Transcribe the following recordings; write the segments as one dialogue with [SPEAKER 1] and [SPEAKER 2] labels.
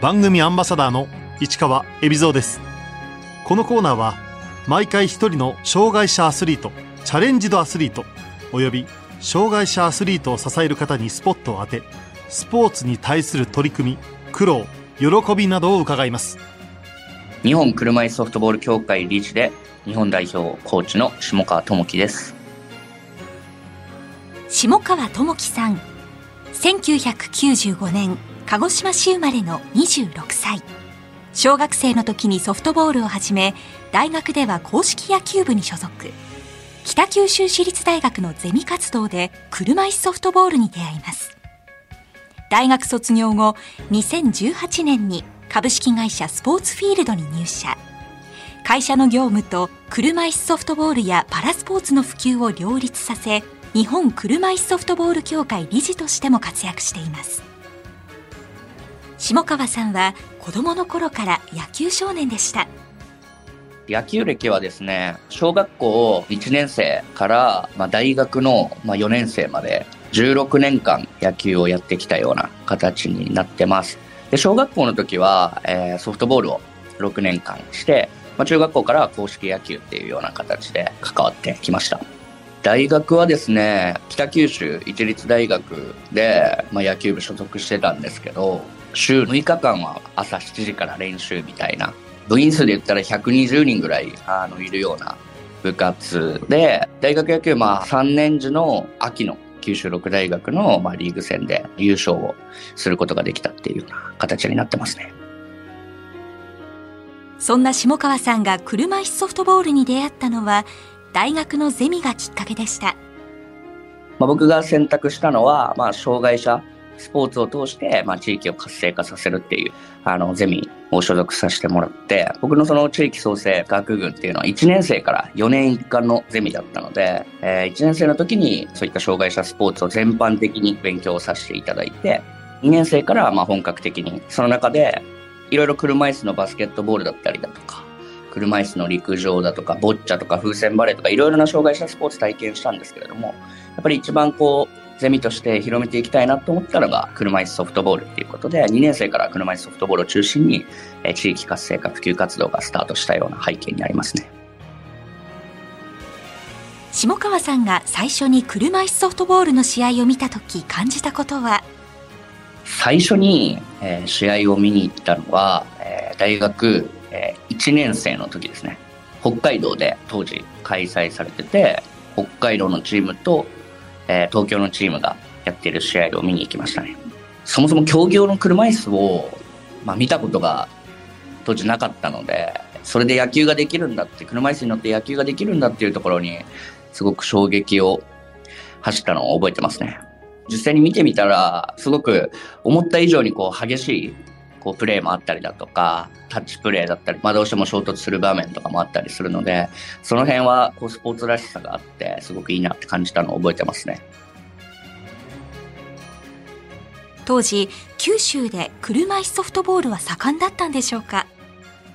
[SPEAKER 1] 番組アンバサダーの市川恵比蔵です。このコーナーは毎回一人の障害者アスリートチャレンジドアスリートおよび障害者アスリートを支える方にスポットを当てスポーツに対する取り組み苦労喜びなどを伺います。
[SPEAKER 2] 日本車椅子ソフトボール協会理事で日本代表コーチの下川智樹です。
[SPEAKER 3] 下川智樹さん1995年鹿児島市生まれの26歳。小学生の時にソフトボールを始め大学では硬式野球部に所属。北九州市立大学のゼミ活動で車椅子ソフトボールに出会います。大学卒業後2018年に株式会社スポーツフィールドに入社。会社の業務と車椅子ソフトボールやパラスポーツの普及を両立させ日本車椅子ソフトボール協会理事としても活躍しています。下川さんは子供の頃から野球少年でした。
[SPEAKER 2] 野球歴はですね小学校1年生から、まあ、大学の、まあ、4年生まで16年間野球をやってきたような形になってます。で小学校の時は、えー、ソフトボールを6年間して、まあ、中学校からは公式野球っていうような形で関わってきました。大学はですね北九州一律大学で、まあ、野球部所属してたんですけど週6日間は朝7時から練習みたいな部員数で言ったら120人ぐらいあのいるような部活で大学野球まあ3年時の秋の九州六大学の、まあ、リーグ戦で優勝をすることができたっていうような形になってますね。
[SPEAKER 3] そんな下川さんが車椅子ソフトボールに出会ったのは大学のゼミがきっかけでした。
[SPEAKER 2] まあ、僕が選択したのは、まあ、障害者スポーツを通して、まあ、地域を活性化させるっていう、あの、ゼミを所属させてもらって、僕のその地域創生学群っていうのは1年生から4年一貫のゼミだったので、えー、1年生の時にそういった障害者スポーツを全般的に勉強させていただいて、2年生からまあ本格的に、その中で、いろいろ車椅子のバスケットボールだったりだとか、車椅子の陸上だとか、ボッチャとか風船バレーとか、いろいろな障害者スポーツ体験したんですけれども、やっぱり一番こう、ゼミとして広めていきたいなと思ったのが車椅子ソフトボールっていうことで2年生から車椅子ソフトボールを中心に地域活性化普及活動がスタートしたような背景にありますね。
[SPEAKER 3] 下川さんが最初に車椅子ソフトボールの試合を見た時感じたことは？
[SPEAKER 2] 最初に、えー、試合を見に行ったのは、えー、大学、えー、1年生の時ですね。北海道で当時開催されてて北海道のチームとえー、東京のチームがやっている試合を見に行きましたね。そもそも競技用の車椅子を、まあ、見たことが当時なかったので、それで野球ができるんだって、車椅子に乗って野球ができるんだっていうところに、すごく衝撃を走ったのを覚えてますね。実際に見てみたら、すごく思った以上にこう激しいこうプレーもあったりだとか、タッチプレーだったり、まあ、どうしても衝突する場面とかもあったりするので、その辺はこうスポーツらしさがあって、すごくいいなって感じたのを覚えてますね。
[SPEAKER 3] 当時、九州で車椅子ソフトボールは盛んだったんでしょうか？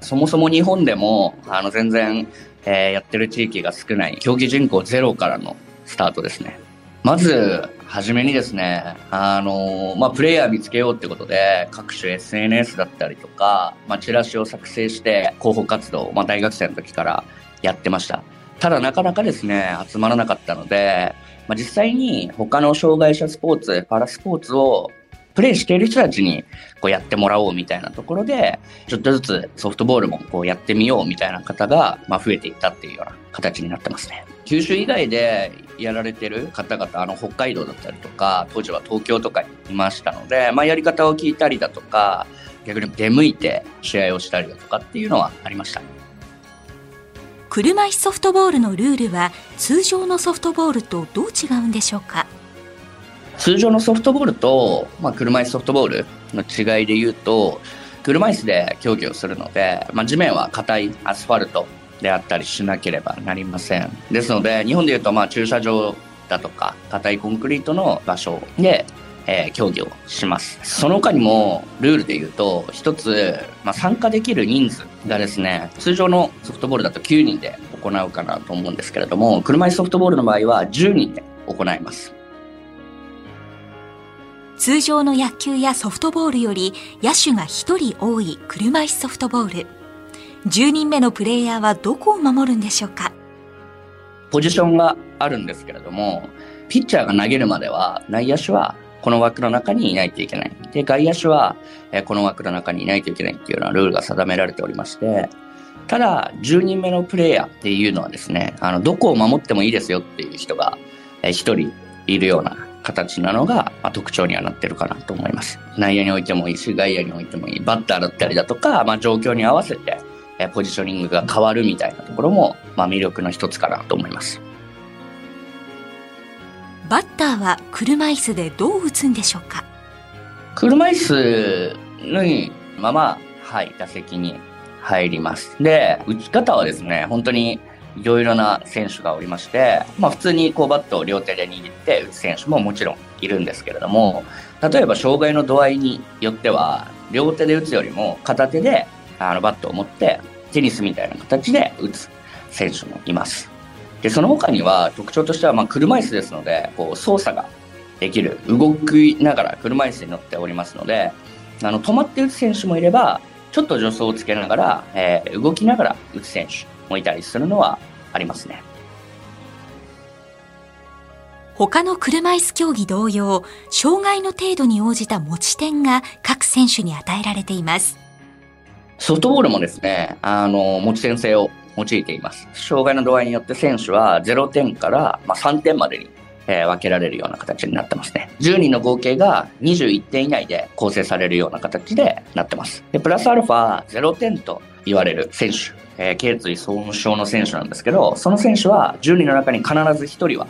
[SPEAKER 2] そもそも日本でも、あの、全然、えー、やってる地域が少ない、競技人口ゼロからのスタートですね。まず、初めにですね、あのまあ、プレイヤー見つけようってことで、各種 SNS だったりとか、まあ、チラシを作成して広報活動、まあ、大学生の時からやってました。ただなかなかですね、集まらなかったので、まあ、実際に他の障害者スポーツ、パラスポーツをプレイしている人たちにこうやってもらおうみたいなところで、ちょっとずつソフトボールもこうやってみようみたいな方が、ま、増えていったっていうような形になってますね。九州以外でやられてる方々、あの北海道だったりとか、当時は東京とかにいましたので、まあ、やり方を聞いたりだとか、逆に出向いて試合をしたりだとかっていうのはありました。
[SPEAKER 3] 車椅子ソフトボールのルールは通常のソフトボールとどう違うんでしょうか？
[SPEAKER 2] 通常のソフトボールと、まあ、車椅子ソフトボールの違いで言うと、車椅子で競技をするので、まあ、地面は硬いアスファルトであったりしなければなりません。ですので、日本で言うと、まあ、駐車場だとか、硬いコンクリートの場所で、えー、競技をします。その他にも、ルールで言うと、一つ、まあ、参加できる人数がですね、通常のソフトボールだと9人で行うかなと思うんですけれども、車椅子ソフトボールの場合は10人で行います。
[SPEAKER 3] 通常の野球やソフトボールより野手が1人多い車椅子ソフトボール10人目のプレイヤーはどこを守るんでしょうか？
[SPEAKER 2] ポジションがあるんですけれどもピッチャーが投げるまでは内野手はこの枠の中にいないといけない。で、外野手は、この枠の中にいないといけないっていうようなルールが定められておりまして、ただ、10人目のプレイヤーっていうのはですね、あの、どこを守ってもいいですよっていう人が、え1人いるような形なのが、まあ、特徴にはなってるかなと思います。内野においてもいいし、外野においてもいい。バッターだったりだとか、まあ、状況に合わせて、えポジショニングが変わるみたいなところも、まあ、魅力の一つかなと思います。
[SPEAKER 3] バッターは車椅子でどう打つんでしょうか？
[SPEAKER 2] 車椅子にまま、はい、打席に入ります。で、打ち方はですね、本当にいろいろな選手がおりまして、まあ普通にこうバットを両手で握って打つ選手ももちろんいるんですけれども、例えば障害の度合いによっては、両手で打つよりも片手であのバットを持ってテニスみたいな形で打つ選手もいます。で、その他には特徴としては、まあ、車椅子ですので、こう、操作ができる、動きながら車椅子に乗っておりますので、あの、止まって打つ選手もいれば、ちょっと助走をつけながら、えー、動きながら打つ選手もいたりするのはありますね。
[SPEAKER 3] 他の車椅子競技同様、障害の程度に応じた持ち点が各選手に与えられています。
[SPEAKER 2] ソフトボールもですね、あの、持ち点制を用いています。障害の度合いによって選手は0点から、まあ、3点までに、えー、分けられるような形になってますね。10人の合計が21点以内で構成されるような形でなってます。で、プラスアルファ0点と言われる選手、えー、頸椎損傷の選手なんですけど、その選手は10人の中に必ず1人は、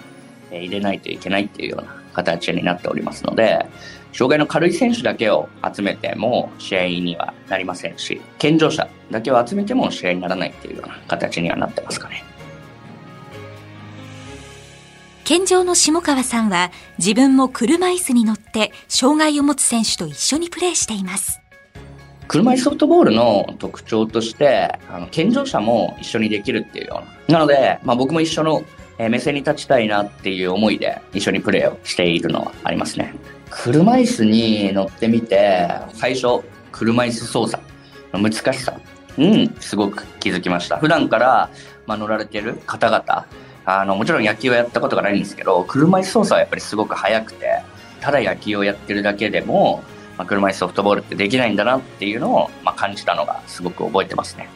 [SPEAKER 2] えー、入れないといけないっていうような形になっておりますので、障害の軽い選手だけを集めても試合にはなりませんし、健常者だけを集めても試合にならないっていうような形にはなってますかね。
[SPEAKER 3] 健常の下川さんは自分も車椅子に乗って障害を持つ選手と一緒にプレーしています。
[SPEAKER 2] 車椅子ソフトボールの特徴として、あの健常者も一緒にできるっていうような。なので、まあ、僕も一緒の目線に立ちたいなっていう思いで一緒にプレーをしているのはありますね。車椅子に乗ってみて、最初、車椅子操作の難しさ、うん、すごく気づきました。普段から、まあ、乗られてる方々、あの、もちろん野球はやったことがないんですけど、車椅子操作はやっぱりすごく速くて、ただ野球をやってるだけでも、まあ、車椅子ソフトボールってできないんだなっていうのを、まあ、感じたのがすごく覚えてますね。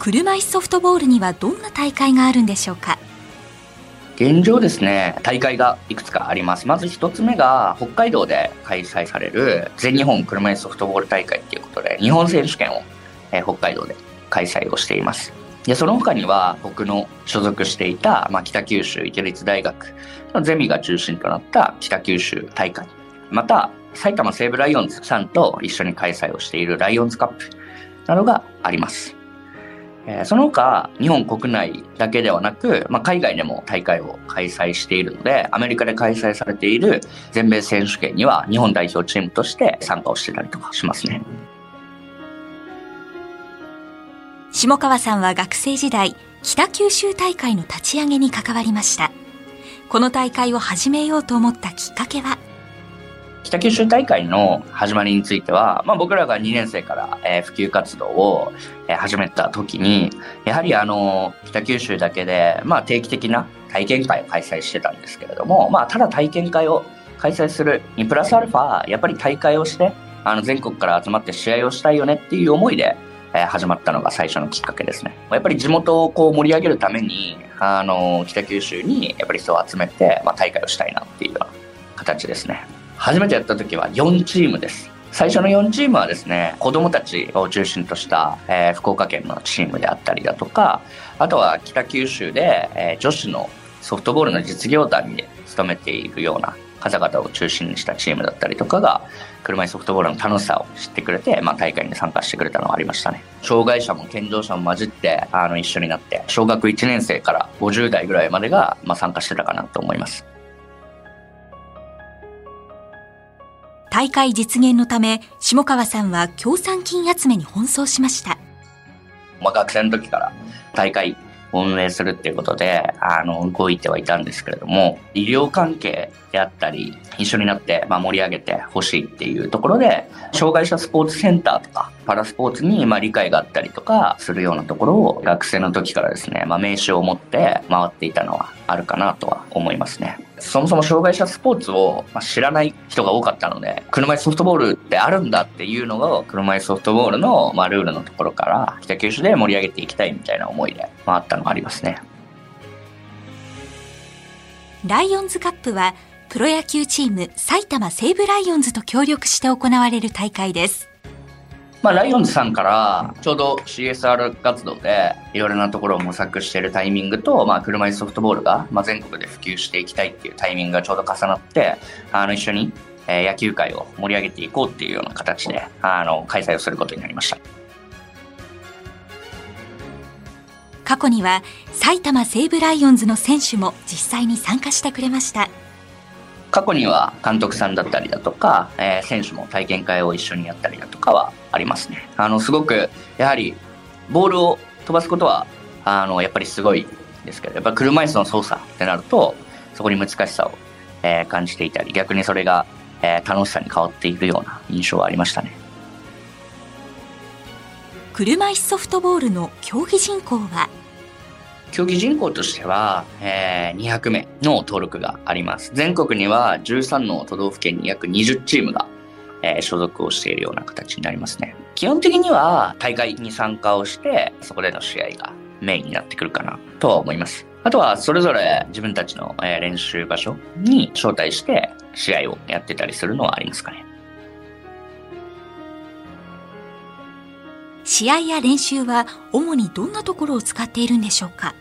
[SPEAKER 3] 車椅子ソフトボールにはどんな大会があるんでしょうか？
[SPEAKER 2] 現状ですね、大会がいくつかあります。まず一つ目が、北海道で開催される全日本車椅子ソフトボール大会っていうことで、日本選手権を、え北海道で開催をしています。で、その他には、僕の所属していた、まあ、北九州池立大学のゼミが中心となった北九州大会。また、埼玉西武ライオンズさんと一緒に開催をしているライオンズカップなどがあります。えー、その他、日本国内だけではなく、まあ、海外でも大会を開催しているので、アメリカで開催されている全米選手権には日本代表チームとして参加をしてたりとかしますね。
[SPEAKER 3] 下川さんは学生時代、北九州大会の立ち上げに関わりました。この大会を始めようと思ったきっかけは
[SPEAKER 2] 北九州大会の始まりについては、まあ、僕らが2年生から、えー、普及活動を、えー、始めた時に、やはりあの、北九州だけで、まあ、定期的な体験会を開催してたんですけれども、まあ、ただ体験会を開催するにプラスアルファ、やっぱり大会をして、あの、全国から集まって試合をしたいよねっていう思いで、えー、始まったのが最初のきっかけですね。やっぱり地元をこう盛り上げるために、あの、北九州にやっぱり人を集めて、まあ、大会をしたいなっていうような形ですね。初めてやった時は4チームです。最初の4チームはですね、子供たちを中心とした、えー、福岡県のチームであったりだとか、あとは北九州で、えー、女子のソフトボールの実業団に勤めているような方々を中心にしたチームだったりとかが、車椅子ソフトボールの楽しさを知ってくれて、まあ、大会に参加してくれたのはありましたね。障害者も健常者も混じって、あの、一緒になって、小学1年生から50代ぐらいまでが、まあ、参加してたかなと思います。
[SPEAKER 3] 大会実現のため、下川さんは協賛金集めに奔走しました。
[SPEAKER 2] まあ、学生の時から大会を運営するっていうことで、あの、動いてはいたんですけれども、医療関係であったり、一緒になって、まあ、盛り上げてほしいっていうところで、障害者スポーツセンターとか、パラスポーツに、まあ、理解があったりとか、するようなところを、学生の時からですね、まあ、名刺を持って回っていたのはあるかなとは思いますね。そもそも障害者スポーツを知らない人が多かったので、車椅子ソフトボールってあるんだっていうのを、車椅子ソフトボールの、まあ、ルールのところから、北九州で盛り上げていきたいみたいな思いで回ったのがありますね。
[SPEAKER 3] ライオンズカップは、プロ野球チーム埼玉西武ライオンズと協力して行われる大会です。
[SPEAKER 2] まあ、ライオンズさんからちょうど CSR 活動でいろいろなところを模索しているタイミングと、まあ、車椅子ソフトボールが、まあ、全国で普及していきたいっていうタイミングがちょうど重なって、あの、一緒に、え野球界を盛り上げていこうっていうような形で、あの、開催をすることになりました。
[SPEAKER 3] 過去には埼玉西武ライオンズの選手も実際に参加してくれました。
[SPEAKER 2] 過去には監督さんだったりだとか、えー、選手も体験会を一緒にやったりだとかはありますね。あの、すごく、やはり、ボールを飛ばすことは、あの、やっぱりすごいですけど、やっぱ車椅子の操作ってなると、そこに難しさを、えー、感じていたり、逆にそれが、えー、楽しさに変わっているような印象はありましたね。
[SPEAKER 3] 車椅子ソフトボールの競技人口は？
[SPEAKER 2] 競技人口としては、えー、200名の登録があります。全国には13の都道府県に約20チームが、えー、所属をしているような形になりますね。基本的には大会に参加をして、そこでの試合がメインになってくるかなとは思います。あとはそれぞれ自分たちの、えー、練習場所に招待して試合をやってたりするのはありますかね。
[SPEAKER 3] 試合や練習は主にどんなところを使っているんでしょうか？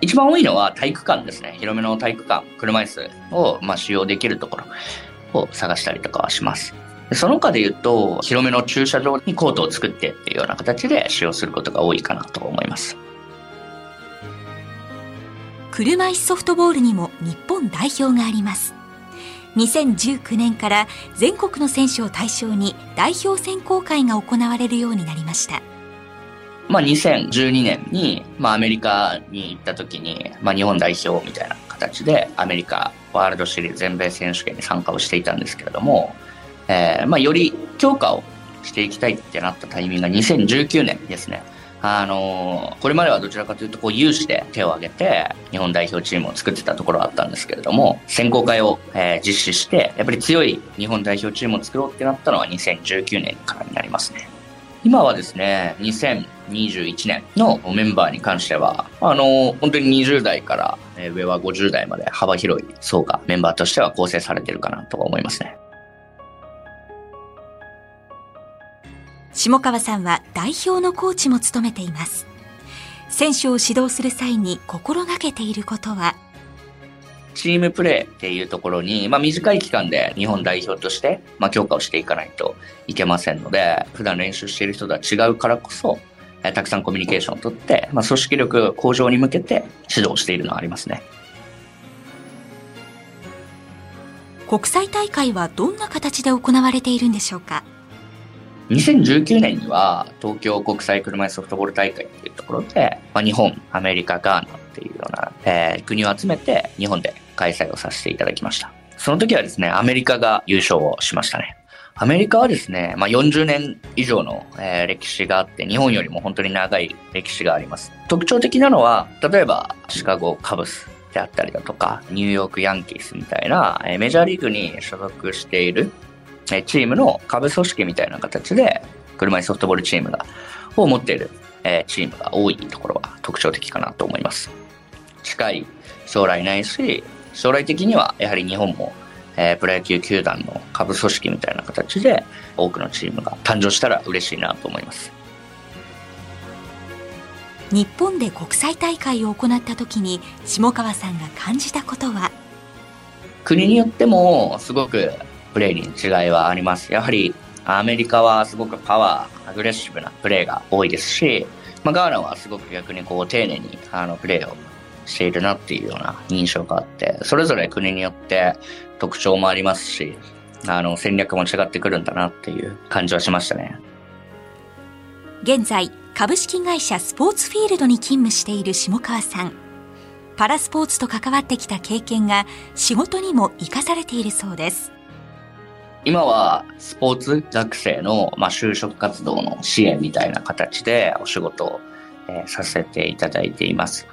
[SPEAKER 2] 一番多いのは体育館ですね。広めの体育館、車椅子を、まあ、使用できるところを探したりとかはします。その他で言うと、広めの駐車場にコートを作ってっていうような形で使用することが多いかなと思います。
[SPEAKER 3] 車椅子ソフトボールにも日本代表があります。2019年から全国の選手を対象に代表選考会が行われるようになりました。
[SPEAKER 2] まあ、2012年に、まあ、アメリカに行った時に、まあ、日本代表みたいな形でアメリカワールドシリーズ全米選手権に参加をしていたんですけれども、えーまあ、より強化をしていきたいってなったタイミングが2019年ですね。あのこれまではどちらかというとこう有志で手を挙げて日本代表チームを作ってたところはあったんですけれども選考会を、えー、実施してやっぱり強い日本代表チームを作ろうってなったのは2019年からになりますね今はですね2021年のメンバーに関してはあの本当に20代から上は50代まで幅広い層がメンバーとしては構成されてるかなと思いますね
[SPEAKER 3] 下川さんは代表のコーチも務めています。選手を指導する際に心がけていることは？
[SPEAKER 2] チームプレーっていうところに、まあ、短い期間で日本代表として、まあ、強化をしていかないといけませんので、普段練習している人とは違うからこそ、えたくさんコミュニケーションをとって、まあ、組織力向上に向けて指導しているのはありますね。
[SPEAKER 3] 国際大会はどんな形で行われているんでしょうか？
[SPEAKER 2] 2019年には東京国際車椅子ソフトボール大会っていうところで、まあ、日本、アメリカ、ガーナっていうような、えー、国を集めて日本で開催をさせていただきました。その時はですね、アメリカが優勝をしましたね。アメリカはですね、まあ、40年以上の、えー、歴史があって、日本よりも本当に長い歴史があります。特徴的なのは、例えばシカゴカブスであったりだとか、ニューヨークヤンキースみたいな、えー、メジャーリーグに所属しているチームの下部組織みたいな形で、車椅子ソフトボールチームが、を持っている、えチームが多いところは特徴的かなと思います。近い将来ないし、将来的にはやはり日本も、えー、プロ野球球団の下部組織みたいな形で多くのチームが誕生したら嬉しいなと思います。
[SPEAKER 3] 日本で国際大会を行った時に下川さんが感じたことは？
[SPEAKER 2] 国によってもすごくプレーに違いはあります。やはりアメリカはすごくパワー、アグレッシブなプレーが多いですし、まあ、ガーナはすごく逆にこう丁寧にあのプレーをしているなっていうような印象があって、それぞれ国によって特徴もありますし、あの戦略も違ってくるんだなっていう感じはしましたね。
[SPEAKER 3] 現在、株式会社スポーツフィールドに勤務している下川さんパラスポーツと関わってきた経験が仕事にも生かされているそうです
[SPEAKER 2] 今はスポーツ学生の、まあ、就職活動の支援みたいな形でお仕事を、え、させていただいています。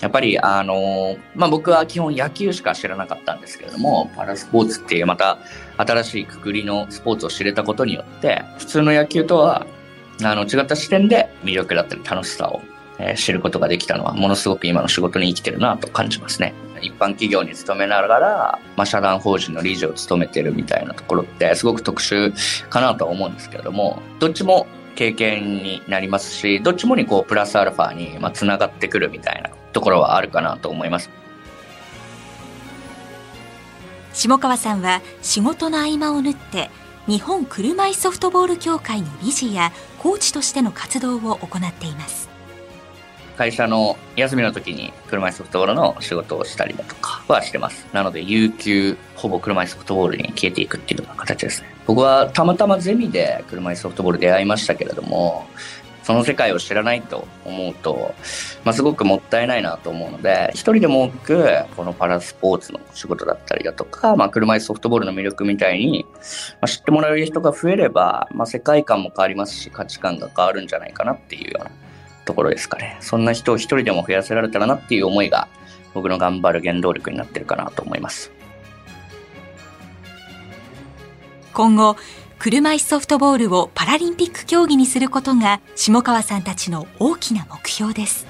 [SPEAKER 2] やっぱり、あの、まあ、僕は基本野球しか知らなかったんですけれども、パラスポーツっていうまた新しいくくりのスポーツを知れたことによって、普通の野球とは、あの、違った視点で魅力だったり楽しさをえ、知ることができたのはものすごく今の仕事に生きてるなと感じますね。一般企業に勤めながら、まあ、社団法人の理事を務めてるみたいなところってすごく特殊かなとは思うんですけれども、どっちも経験になりますし、どっちもにこうプラスアルファにまあ繋がってくるみたいなところはあるかなと思います。
[SPEAKER 3] 下川さんは仕事の合間を縫って日本車いソフトボール協会の理事やコーチとしての活動を行っています
[SPEAKER 2] 会社の休みの時に車椅子ソフトボールの仕事をしたりだとかはしてます。なので、有給、ほぼ車椅子ソフトボールに消えていくっていうような形ですね。僕はたまたまゼミで車椅子ソフトボール出会いましたけれども、その世界を知らないと思うと、まあ、すごくもったいないなと思うので、一人でも多く、このパラスポーツの仕事だったりだとか、まあ、車椅子ソフトボールの魅力みたいに、まあ、知ってもらえる人が増えれば、まあ、世界観も変わりますし、価値観が変わるんじゃないかなっていうようなところですかね。そんな人を一人でも増やせられたらなっていう思いが僕の頑張る原動力になってるかなと思います。
[SPEAKER 3] 今後、車椅子ソフトボールをパラリンピック競技にすることが下川さんたちの大きな目標です。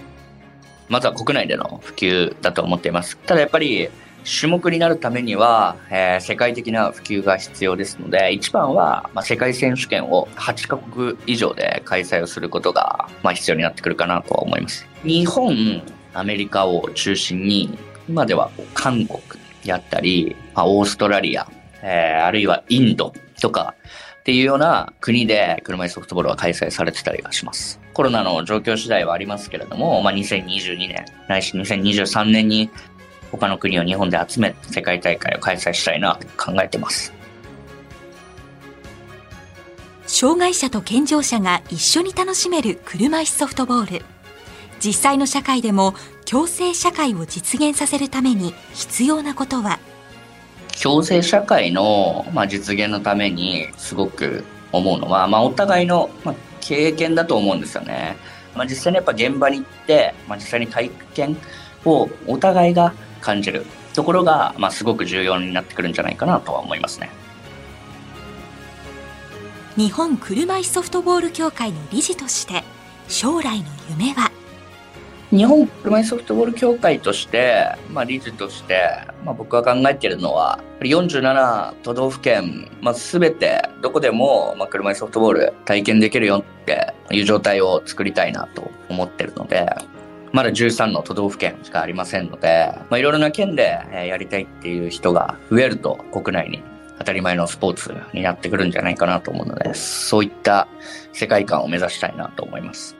[SPEAKER 2] まずは国内での普及だと思っています。ただやっぱり種目になるためには、えー、世界的な普及が必要ですので、一番は、まあ、世界選手権を8カ国以上で開催をすることが、まあ、必要になってくるかなとは思います。日本、アメリカを中心に、今では韓国やったり、まあ、オーストラリア、えー、あるいはインドとか、っていうような国で車椅子ソフトボールは開催されてたりはします。コロナの状況次第はありますけれども、まあ、2022年、ないし2023年に他の国を日本で集めて世界大会を開催したいなと考えてます。
[SPEAKER 3] 障害者と健常者が一緒に楽しめる車椅子ソフトボール。実際の社会でも共生社会を実現させるために必要なことは？
[SPEAKER 2] 共生社会の、まあ、実現のためにすごく思うのは、まあ、お互いの、まあ、経験だと思うんですよね。まあ、実際にやっぱ現場に行って、まあ、実際に体験をお互いが感じるところが、まあ、すごく重要になってくるんじゃないかなとは思いますね。
[SPEAKER 3] 日本車いすソフトボール協会の理事として将来の夢は？
[SPEAKER 2] 日本車いすソフトボール協会として、まあ、理事として、まあ、僕が考えているのは47都道府県、まあ、全てどこでも、まあ、車いすソフトボール体験できるよっていう状態を作りたいなと思ってるのでまだ13の都道府県しかありませんので、まあ、いろいろな県でやりたいっていう人が増えると国内に当たり前のスポーツになってくるんじゃないかなと思うので、そういった世界観を目指したいなと思います。